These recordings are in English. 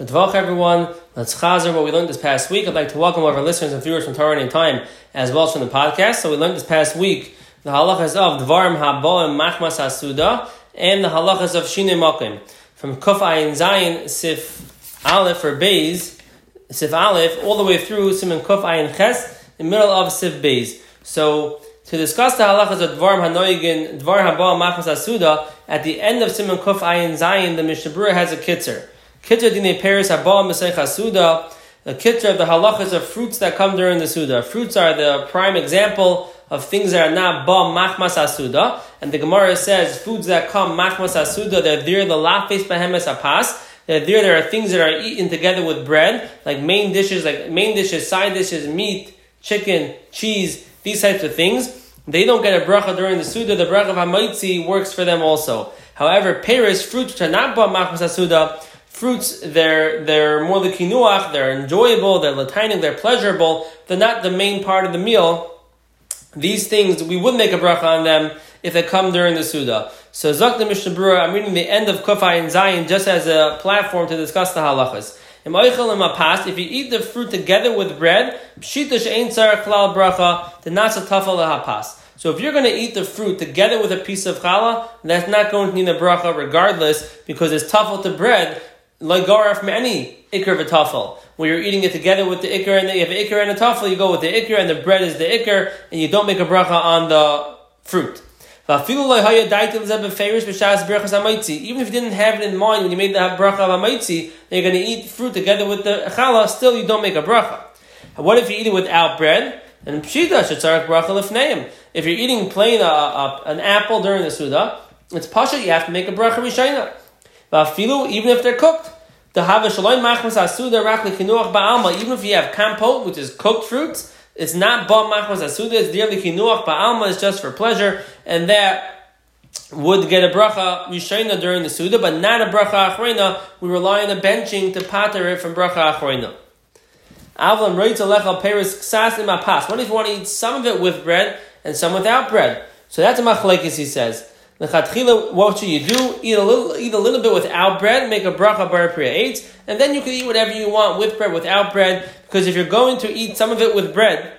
Good Vach, everyone. Let's chazer what we learned this past week. I'd like to welcome all of our listeners and viewers from Torah and Time, as well as from the podcast. So we learned this past week the halachas of Dvarim Haboim Machmas Asuda and the halachas of Shine Mokim. From Kuf Ayin Zayin Sif Aleph or Beis, Sif Aleph, all the way through Simon Kuf Ayin Ches, in the middle of Sif Beis. So to discuss the halachas of Dvarim Hanoigin, Dvar Haboim Machmas Asuda, at the end of Simon Kuf Ayin Zayin, the Mishnah has a kitzer. Kitra dine Paris Haba Masecha Suda. The kitra of the halachas of fruits that come during the Suda. Fruits are the prime example of things that are not ba machmas asuda. And the Gemara says foods that come machmas asuda, they're there the lafes behemes apas. They're there. There are things that are eaten together with bread, like main dishes, like main dishes, side dishes, meat, chicken, cheese, these types of things. They don't get a bracha during the Suda. The bracha of Hamaitzi works for them also. However, Paris, fruits which are not ba machmas asuda, fruits, they're, they're more the kinuach, they're enjoyable, they're lataining, they're pleasurable, they're not the main part of the meal. These things, we would make a bracha on them if they come during the Suda. So Zak the Mishnah Berurah, I'm reading the end of Kuf Ayin Zayin just as a platform to discuss the halachas. If you eat the fruit together with bread, bracha. So if you're going to eat the fruit together with a piece of challah, that's not going to need a bracha regardless, because it's tafel to bread, like garaf from any ikr v'tafel. When you're eating it together with the ikr and the, you have ikr and a tafel, you go with the ikr and the bread is the ikr, and you don't make a bracha on the fruit. Even if you didn't have it in mind when you made the bracha of amaitzi, you're going to eat fruit together with the challah, still you don't make a bracha. What if you eat it without bread? And pshita shetzarek bracha lefneim. If you're eating plain uh, uh, an apple during the suda, it's pasha. You have to make a bracha rishayna. Vafilu, even if they're cooked. The havashaloi machmas asuda rakli kinuach ba'alma, even if you have compote, which is cooked fruits, it's not ba machmas asuda, it's dearly kinuach ba'alma, it's just for pleasure, and that would get a bracha rishayna during the suda, but not a bracha achrena. We rely on a benching to pater it from bracha achrena. Avlam reitz alecha peris ksas imapas. What if you want to eat some of it with bread and some without bread? So that's a machlekes, he says. Lechatchila, what should you do? Eat a little, eat a little bit without bread. Make a bracha bar eight, and then you can eat whatever you want with bread, without bread. Because if you're going to eat some of it with bread,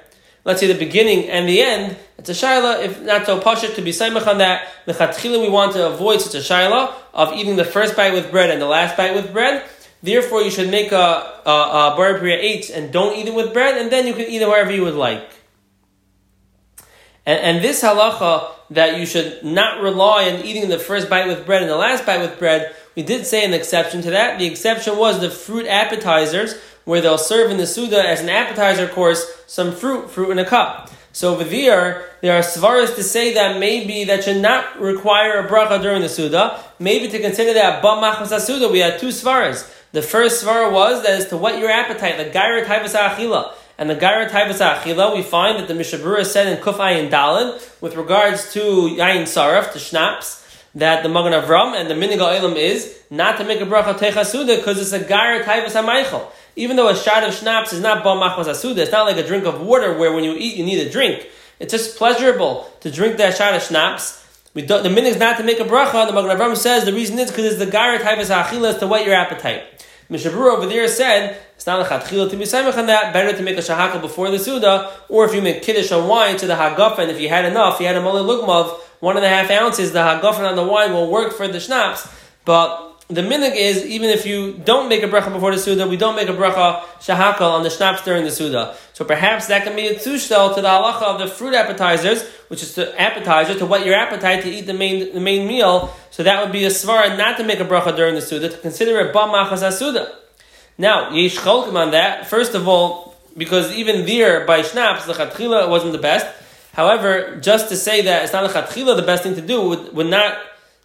let's say the beginning and the end, it's a shaila. If not so pasha to be saimach on that, lechatchila we want to avoid such a shaila of eating the first bite with bread and the last bite with bread. Therefore, you should make a, a, a bar priya and don't eat it with bread, and then you can eat it wherever you would like. And, and this halacha that you should not rely on eating the first bite with bread and the last bite with bread, we did say an exception to that. The exception was the fruit appetizers, where they'll serve in the Suda as an appetizer course some fruit, fruit in a cup. So over there, there are svaras to say that maybe that should not require a bracha during the Suda. Maybe to consider that ba machmas Suda, we had two svaras. The first svara was that is to whet your appetite, the gaira taivas achila. And the Gaira Taivas Achila, we find that the Mishnah Berurah said in Kuf Ayin Dalin, with regards to Yain Saraf, to schnapps, that the Magen Avram and the Minigal Elam is not to make a bracha techasuda because it's a Gaira Taivas HaMeichel. Even though a shot of schnapps is not Ba Machmas Asuda, it's not like a drink of water where when you eat you need a drink. It's just pleasurable to drink that shot of schnapps. We do, the minhag is not to make a bracha. The Magen Avram says the reason is because it's the Gaira Taivas Achila is to whet your appetite. Mishnah Berurah over there said it's not a chatchila to be samech on that. Better to make a shahaka before the suda, or if you make kiddush on wine to the hagafen, if you had enough, you had a mole lugmav, one and a half ounces. The hagafen on the wine will work for the schnapps, but the minig is even if you don't make a bracha before the suda, we don't make a bracha shahakal on the schnapps during the suda. So perhaps that can be a tushtel to the halacha of the fruit appetizers, which is the appetizer to whet your appetite to eat the main the main meal. So that would be a svara not to make a bracha during the suda to consider it ba machas suda. Now yesh cholkim on that. First of all, because even there by schnapps the chatchila wasn't the best. However, just to say that it's not a chatchila the best thing to do would, would not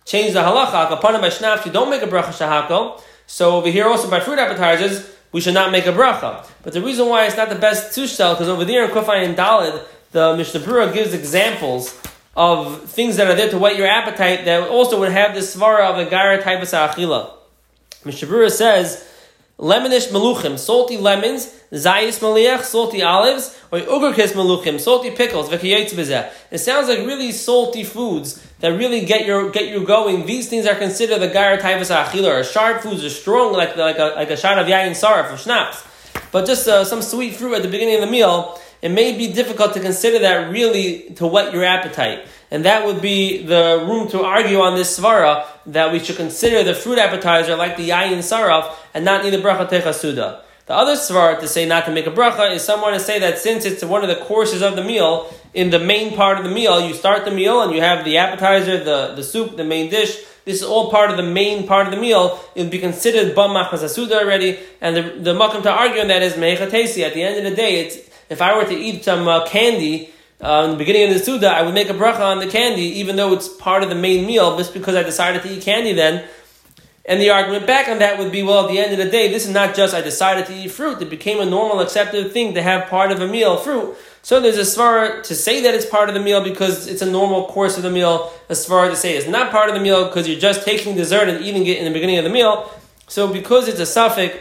change the halacha. Upon by schnapps, you don't make a bracha shahakal. So over here also by fruit appetizers, we should not make a bracha. But the reason why it's not the best tushtel, because over there in Kufay and Dalid, the Mishnah Berurah gives examples of things that are there to whet your appetite that also would have the svara of a gara type of achila. Mishnah Berurah says lemonish meluchim, salty lemons, zayis maliach, salty olives, or ugerkis meluchim, salty pickles, It sounds like really salty foods that really get your get you going. These things are considered the gar taivas achila, or sharp foods, or strong like like a like a shot of yayin saraf or schnapps. But just uh, some sweet fruit at the beginning of the meal, it may be difficult to consider that really to whet your appetite. And that would be the room to argue on this svara that we should consider the fruit appetizer like the yayin saraf and not need the bracha techasuda. The other svara to say not to make a bracha is someone to say that since it's one of the courses of the meal, in the main part of the meal, you start the meal and you have the appetizer, the, the soup, the main dish. This is all part of the main part of the meal. It would be considered bam machmas already. And the, the makam to argue on that is mehechatesi. At the end of the day, it's, if I were to eat some uh, candy, uh, in the beginning of the Suda, I would make a bracha on the candy, even though it's part of the main meal, just because I decided to eat candy then. And the argument back on that would be, well, at the end of the day, this is not just I decided to eat fruit. It became a normal, accepted thing to have part of a meal, fruit. So there's a svara to say that it's part of the meal because it's a normal course of the meal. A svara to say it's not part of the meal because you're just taking dessert and eating it in the beginning of the meal. So because it's a suffix,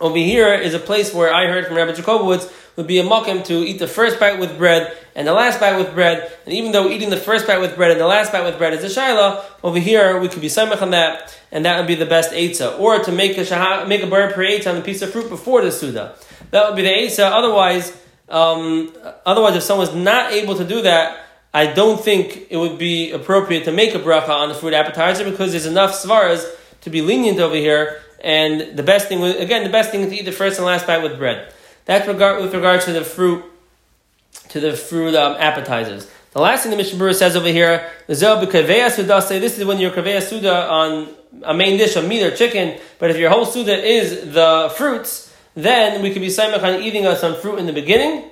over here is a place where I heard from Rabbi Jacobowitz would be a mokim to eat the first bite with bread and the last bite with bread. And even though eating the first bite with bread and the last bite with bread is a shaila, over here we could be samech on that, and that would be the best eitzah. Or to make a shah, make a bar per eitzah on a piece of fruit before the suda. That would be the eitzah. Otherwise, um, otherwise, if someone's not able to do that, I don't think it would be appropriate to make a bracha on the fruit appetizer because there's enough svaras to be lenient over here. And the best thing, again, the best thing is to eat the first and last bite with bread. That's regard, with regard to the fruit, to the fruit um, appetizers. The last thing the Mishnah says over here, this is when your kaveya suda on a main dish of meat or chicken, but if your whole suda is the fruits, then we could be saimach on eating some fruit in the beginning,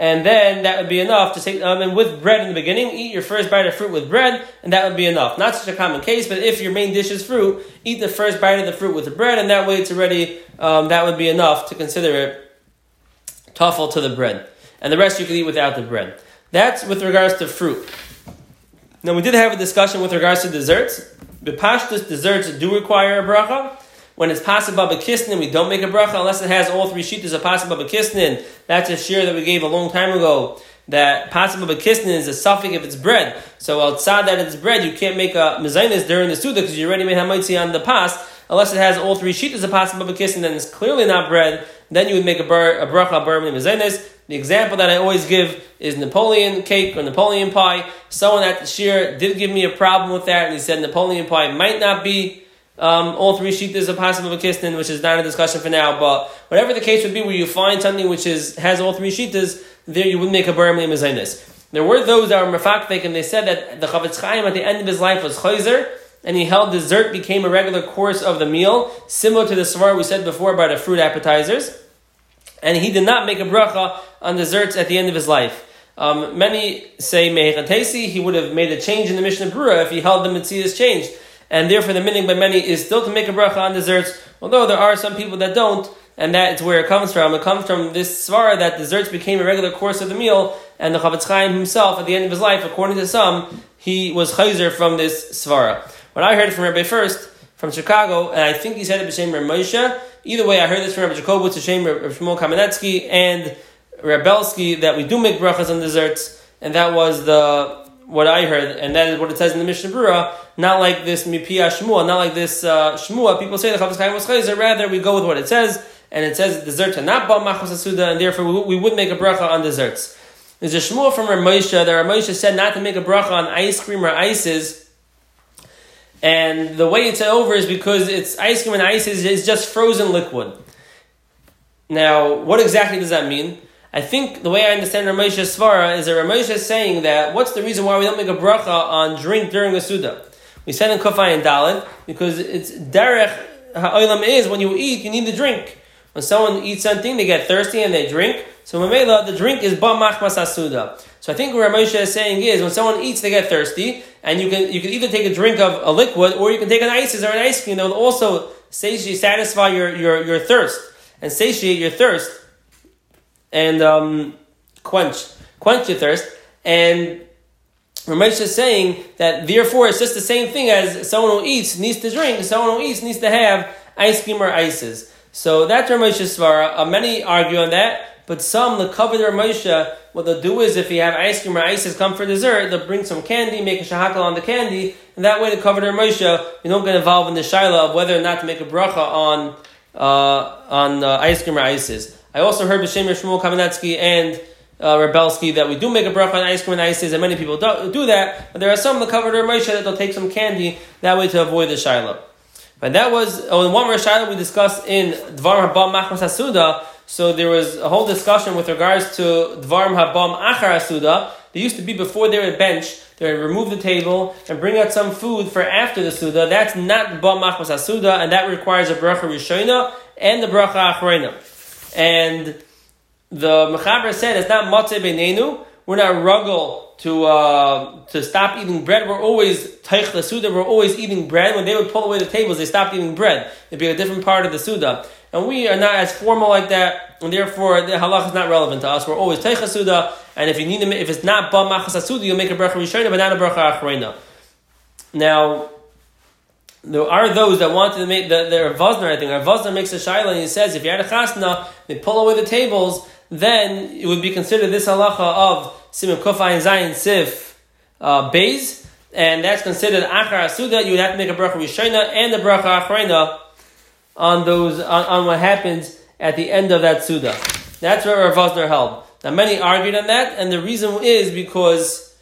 and then that would be enough to take um, and with bread in the beginning, eat your first bite of fruit with bread, and that would be enough. Not such a common case, but if your main dish is fruit, eat the first bite of the fruit with the bread, and that way it's already um, that would be enough to consider it tafel to the bread. And the rest you can eat without the bread. That's with regards to fruit. Now we did have a discussion with regards to desserts. Bepashtus desserts do require a bracha. When it's possible kisnin, we don't make a bracha unless it has all three sheetas of possible kisnin. That's a shear that we gave a long time ago. That possible kisnin is a suffix if it's bread. So outside that it's bread, you can't make a mezainis during the suda because you already made hamaitzi on the pas. Unless it has all three sheetas of possible kisnin, then it's clearly not bread then you would make a, bar, a bracha bar minim The example that I always give is Napoleon cake or Napoleon pie. Someone at the shir did give me a problem with that, and he said Napoleon pie might not be um, all three sheetas of possible kisnin, which is not a discussion for now. But whatever the case would be, where you find something which is has all three sheetas, there you would make a bar minim There were those that were mafakvek, and they said that the Chofetz Chaim at the end of his life was chayzer, and he held dessert became a regular course of the meal, similar to the svar we said before about the fruit appetizers. And he did not make a bracha on desserts at the end of his life. Um, many say mehechatesi, he would have made a change in the Mishnah Berurah if he held the Mitzias changed. And therefore the meaning by many is still to make a bracha on desserts, although there are some people that don't, and that's where it comes from. It comes from this svara that desserts became a regular course of the meal, and the Chofetz Chaim himself, at the end of his life, according to some, he was chayzer from this svara. When I heard it from Rabbi Fuerst, from Chicago, and I think he said it b'shem Rabbi Moshe. Either way, I heard this from Rabbi Jacobowitz, Hashem, Rabbi Shmuel Kamenetsky, and Rav Belsky, that we do make brachas on desserts, and that was the what I heard, and that is what it says in the Mishnah Berurah, not like this mipia shmua, not like this uh, shmua. People say the Chofetz Chaim was chayzer, rather we go with what it says, and it says desserts are not ba machos asuda, and therefore we, we, would make a bracha on desserts. There's a shmua from Ramosha that Ramosha said not to make a bracha on ice cream or ices and the way it's over is because it's ice cream and ice is, is just frozen liquid. Now, what exactly does that mean? I think the way I understand Ramesh Svara is that Ramesh is saying that what's the reason why we don't make a bracha on drink during a Suda? We said in Kufay and Dalit because it's derech ha'olam is when you eat, you need to drink. When someone eats something, they get thirsty and they drink. So Mamela, the drink is ba machmas asuda. So I think what Ramosha is saying is when someone eats, they get thirsty, and you can you can either take a drink of a liquid or you can take an ices or an ice cream that will also satiate, satisfy your, your, your thirst and satiate your thirst and um, quench quench your thirst. And Ramesh is saying that therefore it's just the same thing as someone who eats needs to drink, someone who eats needs to have ice cream or ices. So that's Ramosha's svara. Uh, many argue on that, but some the cover their Moshe. What they'll do is if you have ice cream or ices come for dessert, they'll bring some candy, make a shahakal on the candy, and that way to cover their Moshe, you don't get involved in the shaila of whether or not to make a bracha on uh, on uh, ice cream or ices. I also heard B'Shem Shmuel Kamenetsky and uh, Rav Belsky that we do make a bracha on ice cream and ices, and many people do, do that. But there are some that cover their Moshe that they'll take some candy that way to avoid the shaila. But that was oh, one shaila we discussed in Dvar Habam Machmas Hasuda. So there was a whole discussion with regards to Dvar Habam Achar Hasuda. They used to be before they would bench, they would remove the table and bring out some food for after the Suda. That's not Bam Machmas Hasuda, and that requires a bracha Rishona and the bracha Achrona. And the Mechaber said it's not matzeh benenu. We're not ruggle to uh, to stop eating bread. We're always taich the suda. We're always eating bread. When they would pull away the tables, they stopped eating bread. It'd be a different part of the suda. And we are not as formal like that, and therefore the halach is not relevant to us. We're always teich suda. And if you need to, if it's not ba machas suda, you'll make a bracha rishona, but not a bracha achrena. Now, there are those that wanted to make the, the Vazner, I think. Vazner makes a shaila and he says if you had a chasna, they pull away the tables, then it would be considered this halacha of Simon Kufay and Zayin Sif uh, Beis, and that's considered Achar Asuda. You would have to make a bracha Rishona and a bracha Achrayna on those on, on, what happens at the end of that Suda. That's where Rav Vosner held. Now many argued on that, and the reason is because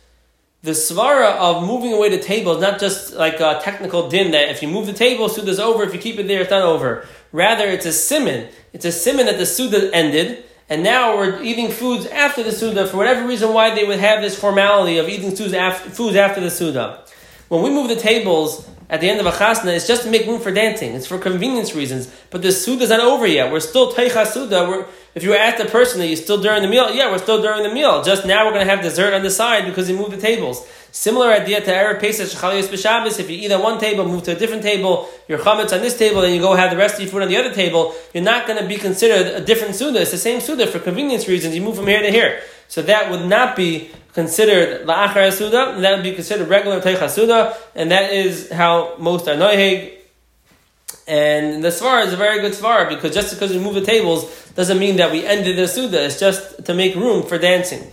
the svara of moving away the table is not just like a technical din that if you move the table, Suda's over. If you keep it there, it's not over. Rather, it's a simon. It's a simon that the Suda ended, and now we're eating foods after the Suda for whatever reason why they would have this formality of eating foods after the Suda. When we move the tables at the end of a chasna, it's just to make room for dancing. It's for convenience reasons. But the Suda is not over yet. We're still Teicha Suda. We're, if you ask the person, are you still during the meal? Yeah, we're still during the meal. Just now we're going to have dessert on the side because we moved the tables. Similar idea to Erev Pesach Shechalios B'Shabbos. If you eat on one table, move to a different table, your chametz on this table, then you go have the rest of your food on the other table, you're not going to be considered a different Suda. It's the same Suda for convenience reasons. You move from here to here. So that would not be considered La'achar Suda, and that would be considered regular Teicha Suda, and that is how most are Noiheg. And the Svara is a very good Svara because just because we move the tables doesn't mean that we ended the Suda. It's just to make room for dancing.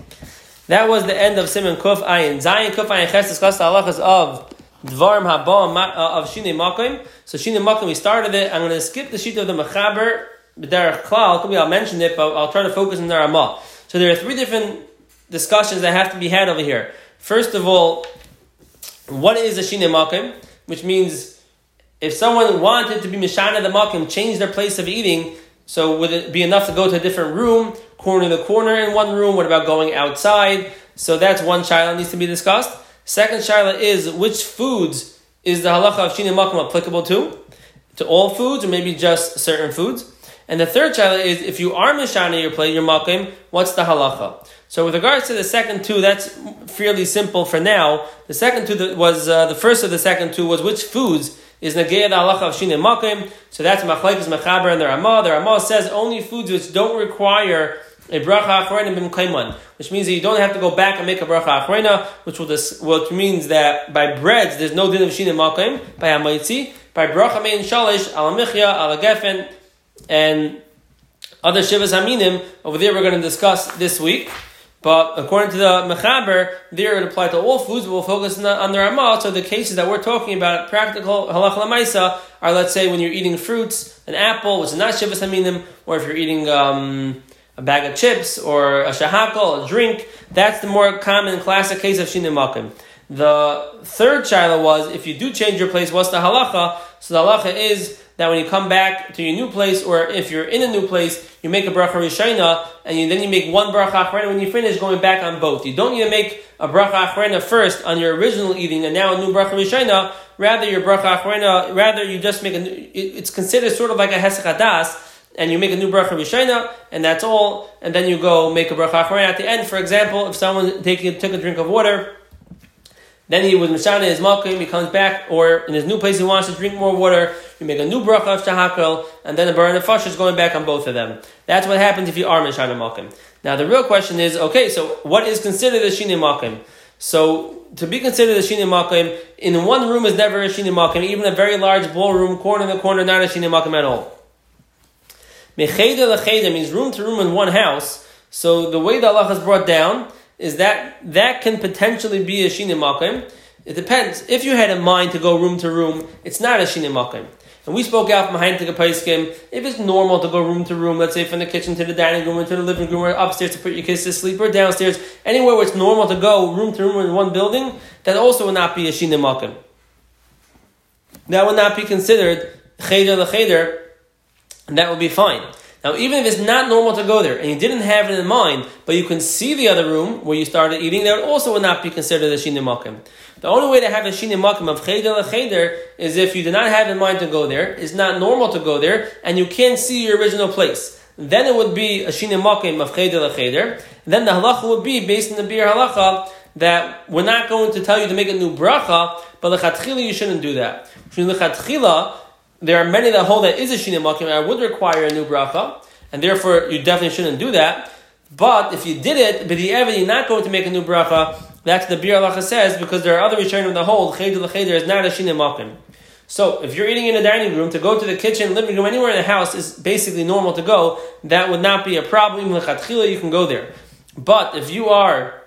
That was the end of Simon Kuf Ayin. Zayin Kuf Ayin Ches discussed the halachas of Dvarm Haba uh, of Shine Makim. So Shine Makim, we started it. I'm going to skip the sheet of the Mechaber. B'derech Klal, I'll mention it, but I'll try to focus on the Ramah. So there are three different discussions that have to be had over here. First of all, what is a Shine Makim? Which means if someone wanted to be Mishana the Makim, change their place of eating, so would it be enough to go to a different room, corner to corner in one room? What about going outside? So that's one shaila needs to be discussed. Second shaila is which foods is the halacha of shini makom applicable to? To all foods or maybe just certain foods? And the third shaila is if you are mishana your plate, your makom, what's the halacha? So with regards to the second two, that's fairly simple for now. The second two was uh, the first of the second two was which foods is Nageya the halacha of Shine Makim. So that's Machlekes Mechaber and the Ramah. The Ramah says only foods which don't require a bracha achrena b'mkaiman, which means that you don't have to go back and make a bracha achrena, which will dis- which means that by breads there's no din of Shine Makim, by Hamaitzi, by bracha mein shalish, ala michya, ala gefen, and other shivas haminim, over there we're going to discuss this week. But according to the Mechaber, there it applies to all foods. We'll focus on the, on the Ramah. So the cases that we're talking about, practical halach lamaisa, are let's say when you're eating fruits, an apple, which is not shivas haminim, or if you're eating um, a bag of chips or a shahakal, a drink. That's the more common classic case of shinimakim. The third shaila was if you do change your place, what's the halacha? So the halacha is that when you come back to your new place, or if you're in a new place, you make a bracha rishayna, and you, then you make one bracha achrena when you finish, going back on both. You don't need to make a bracha achrena first on your original eating, and now a new bracha rishayna. Rather, your bracha achrena, rather you just make a. New, it's considered sort of like a hesach and you make a new bracha rishayna, and that's all. And then you go make a bracha achrena at the end. For example, if someone taking took a drink of water then he was Mishana his Malkim, he comes back, or in his new place he wants to drink more water, you make a new bracha of Shahakal, and then the burn of Fash is going back on both of them. That's what happens if you are Mishana Malkim. Now the real question is, okay, so what is considered a Shini Malkim? So to be considered a Shini Malkim, in one room is never a Shini Malkim, even a very large ballroom, corner to corner, not a Shini Malkim at all. Mecheder lecheder means room to room in one house. So the way the Allah has brought down is that that can potentially be a shinim makim. It depends. If you had a mind to go room to room, it's not a shinim makim. And we spoke out from behind to the Paiskim, if it's normal to go room to room, let's say from the kitchen to the dining room, into the living room, or upstairs to put your kids to sleep, or downstairs, anywhere where it's normal to go room to room in one building, that also would not be a shinim makim. That would not be considered cheder lecheder, and that would be fine. Now, even if it's not normal to go there and you didn't have it in mind, but you can see the other room where you started eating, that also would not be considered a shinim makim. The only way to have a shinim makim of cheder lecheder is if you did not have in mind to go there, it's not normal to go there, and you can't see your original place. Then it would be a shinim makim of cheder lecheder. Then the halacha would be based on the Biur Halacha that we're not going to tell you to make a new bracha, but lechatchila you shouldn't do that. Lechatchila there are many that hold that is a shinim makim and would require a new bracha, and therefore you definitely shouldn't do that. But if you did it, but you're not going to make a new bracha, that's the Biur Halacha says, because there are other Rishonim that hold, Cheder L'Cheder is not a Shinim Makim. So, if you're eating in a dining room, to go to the kitchen, living room, anywhere in the house is basically normal to go, that would not be a problem. You can go there. But if you are,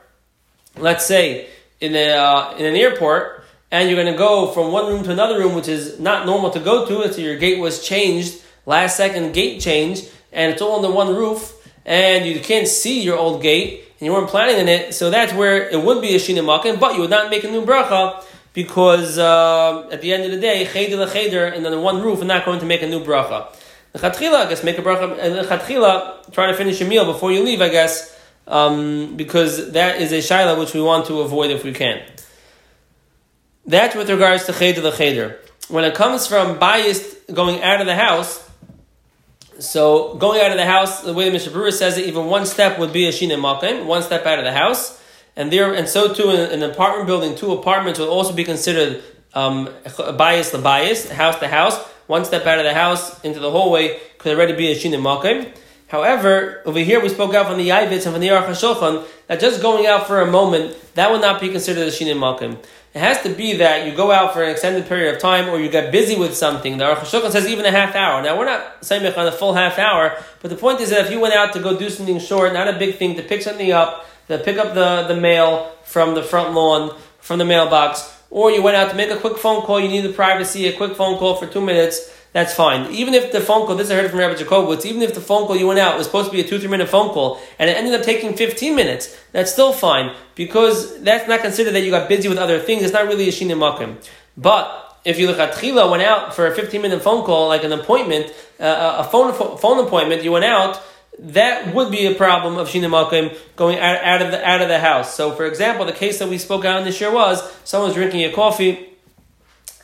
let's say, in, a, uh, in an airport, and you're going to go from one room to another room, which is not normal to go to, so your gate was changed, last second gate change, and it's all under one roof, and you can't see your old gate, and you weren't planning on it, so that's where it would be a shina but you would not make a new bracha, because uh, at the end of the day, cheder lecheder, and under one roof, are not going to make a new bracha. Chatchila, I guess, make a bracha, and the chatchila, try to finish your meal before you leave, I guess, um, because that is a shaila which we want to avoid if we can. That's with regards to cheder the cheder. When it comes from biased going out of the house, so going out of the house, the way Mishnah Berurah says it, even one step would be a shina makim, one step out of the house, and there, and so too in an apartment building, two apartments would also be considered um, bias the bias, house to house. One step out of the house into the hallway could already be a shina makim. However, over here we spoke out from the Yavitz and from the Aruch that just going out for a moment that would not be considered a shina makim. It has to be that you go out for an extended period of time or you get busy with something. The Aruch says even a half hour. Now, we're not saying on a full half hour, but the point is that if you went out to go do something short, not a big thing, to pick something up, to pick up the, the mail from the front lawn, from the mailbox, or you went out to make a quick phone call, you need the privacy, a quick phone call for two minutes, that's fine. Even if the phone call, this I heard from Rabbi Jacobowitz, even if the phone call you went out was supposed to be a two, three minute phone call, and it ended up taking 15 minutes, that's still fine, because that's not considered that you got busy with other things, it's not really a shinim makim. But, if you look at Tchila went out for a 15 minute phone call, like an appointment, uh, a phone, phone appointment, you went out, that would be a problem of shinim makim going out, out, of the, out of the house. So, for example, the case that we spoke out in this year was, someone's drinking a coffee,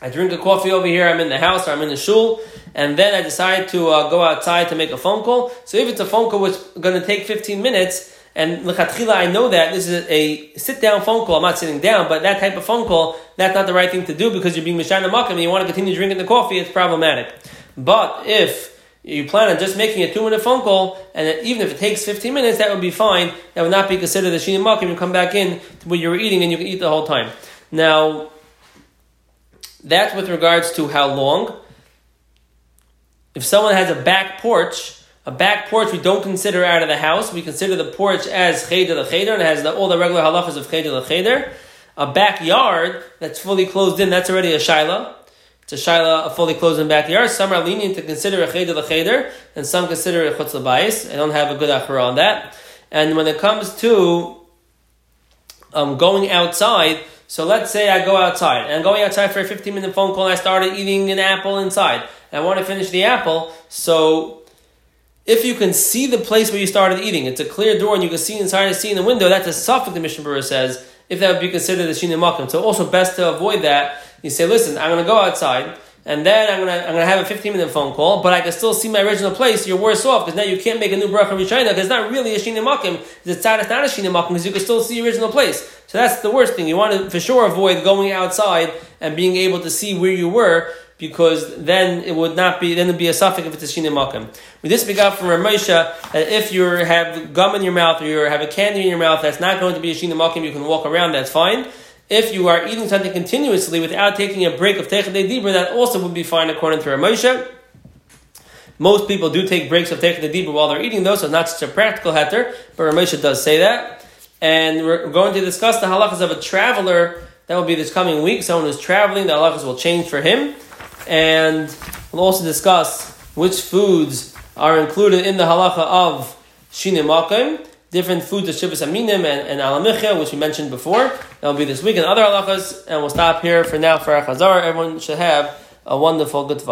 I drink a coffee over here, I'm in the house or I'm in the shul, and then I decide to uh, go outside to make a phone call. So if it's a phone call which is going to take 15 minutes, and lechatchila, I know that this is a sit-down phone call. I'm not sitting down, but that type of phone call, that's not the right thing to do because you're being mishana makam and you want to continue drinking the coffee. It's problematic. But if you plan on just making a two-minute phone call, and even if it takes 15 minutes, that would be fine. That would not be considered a shinim makam. You come back in to what you were eating, and you can eat the whole time. Now, that's with regards to how long. If someone has a back porch, a back porch we don't consider out of the house. We consider the porch as cheder the cheder and has the, all the regular halachas of cheder the cheder. A backyard that's fully closed in, that's already a shaila. It's a shaila, a fully closed in backyard. Some are lenient to consider a cheder the cheder, and some consider a chutz I don't have a good achara on that. And when it comes to um, going outside, so let's say I go outside, and I'm going outside for a 15 minute phone call, and I started eating an apple inside, and I want to finish the apple, so if you can see the place where you started eating, it's a clear door and you can see inside and see in the window, that's a suffix the Mishnah Berurah says, if that would be considered a Shina Makim. So also best to avoid that, you say, listen, I'm going to go outside, and then I'm gonna I'm gonna have a 15 minute phone call, but I can still see my original place. You're worse off because now you can't make a new bracha rishayna because it's not really a shina makim. It's not a shina makim because you can still see your original place. So that's the worst thing. You want to for sure avoid going outside and being able to see where you were because then it would not be then it'd be a suffix if it's a shina makim. We this we got from Ramosha that if you have gum in your mouth or you have a candy in your mouth that's not going to be a shina makim, you can walk around. That's fine. If you are eating something continuously without taking a break of Techadei Dibra, that also would be fine according to Ramosha. Most people do take breaks of the dibur while they're eating, though, so not such a practical heter, but Ramesha does say that. And we're going to discuss the halachas of a traveler. That will be this coming week. Someone who's traveling, the halachas will change for him. And we'll also discuss which foods are included in the halacha of shinim different foods of shivas aminim and, and which we mentioned before. That will be this week and other halachas. And we'll stop here for now for our chazar. Everyone should have a wonderful good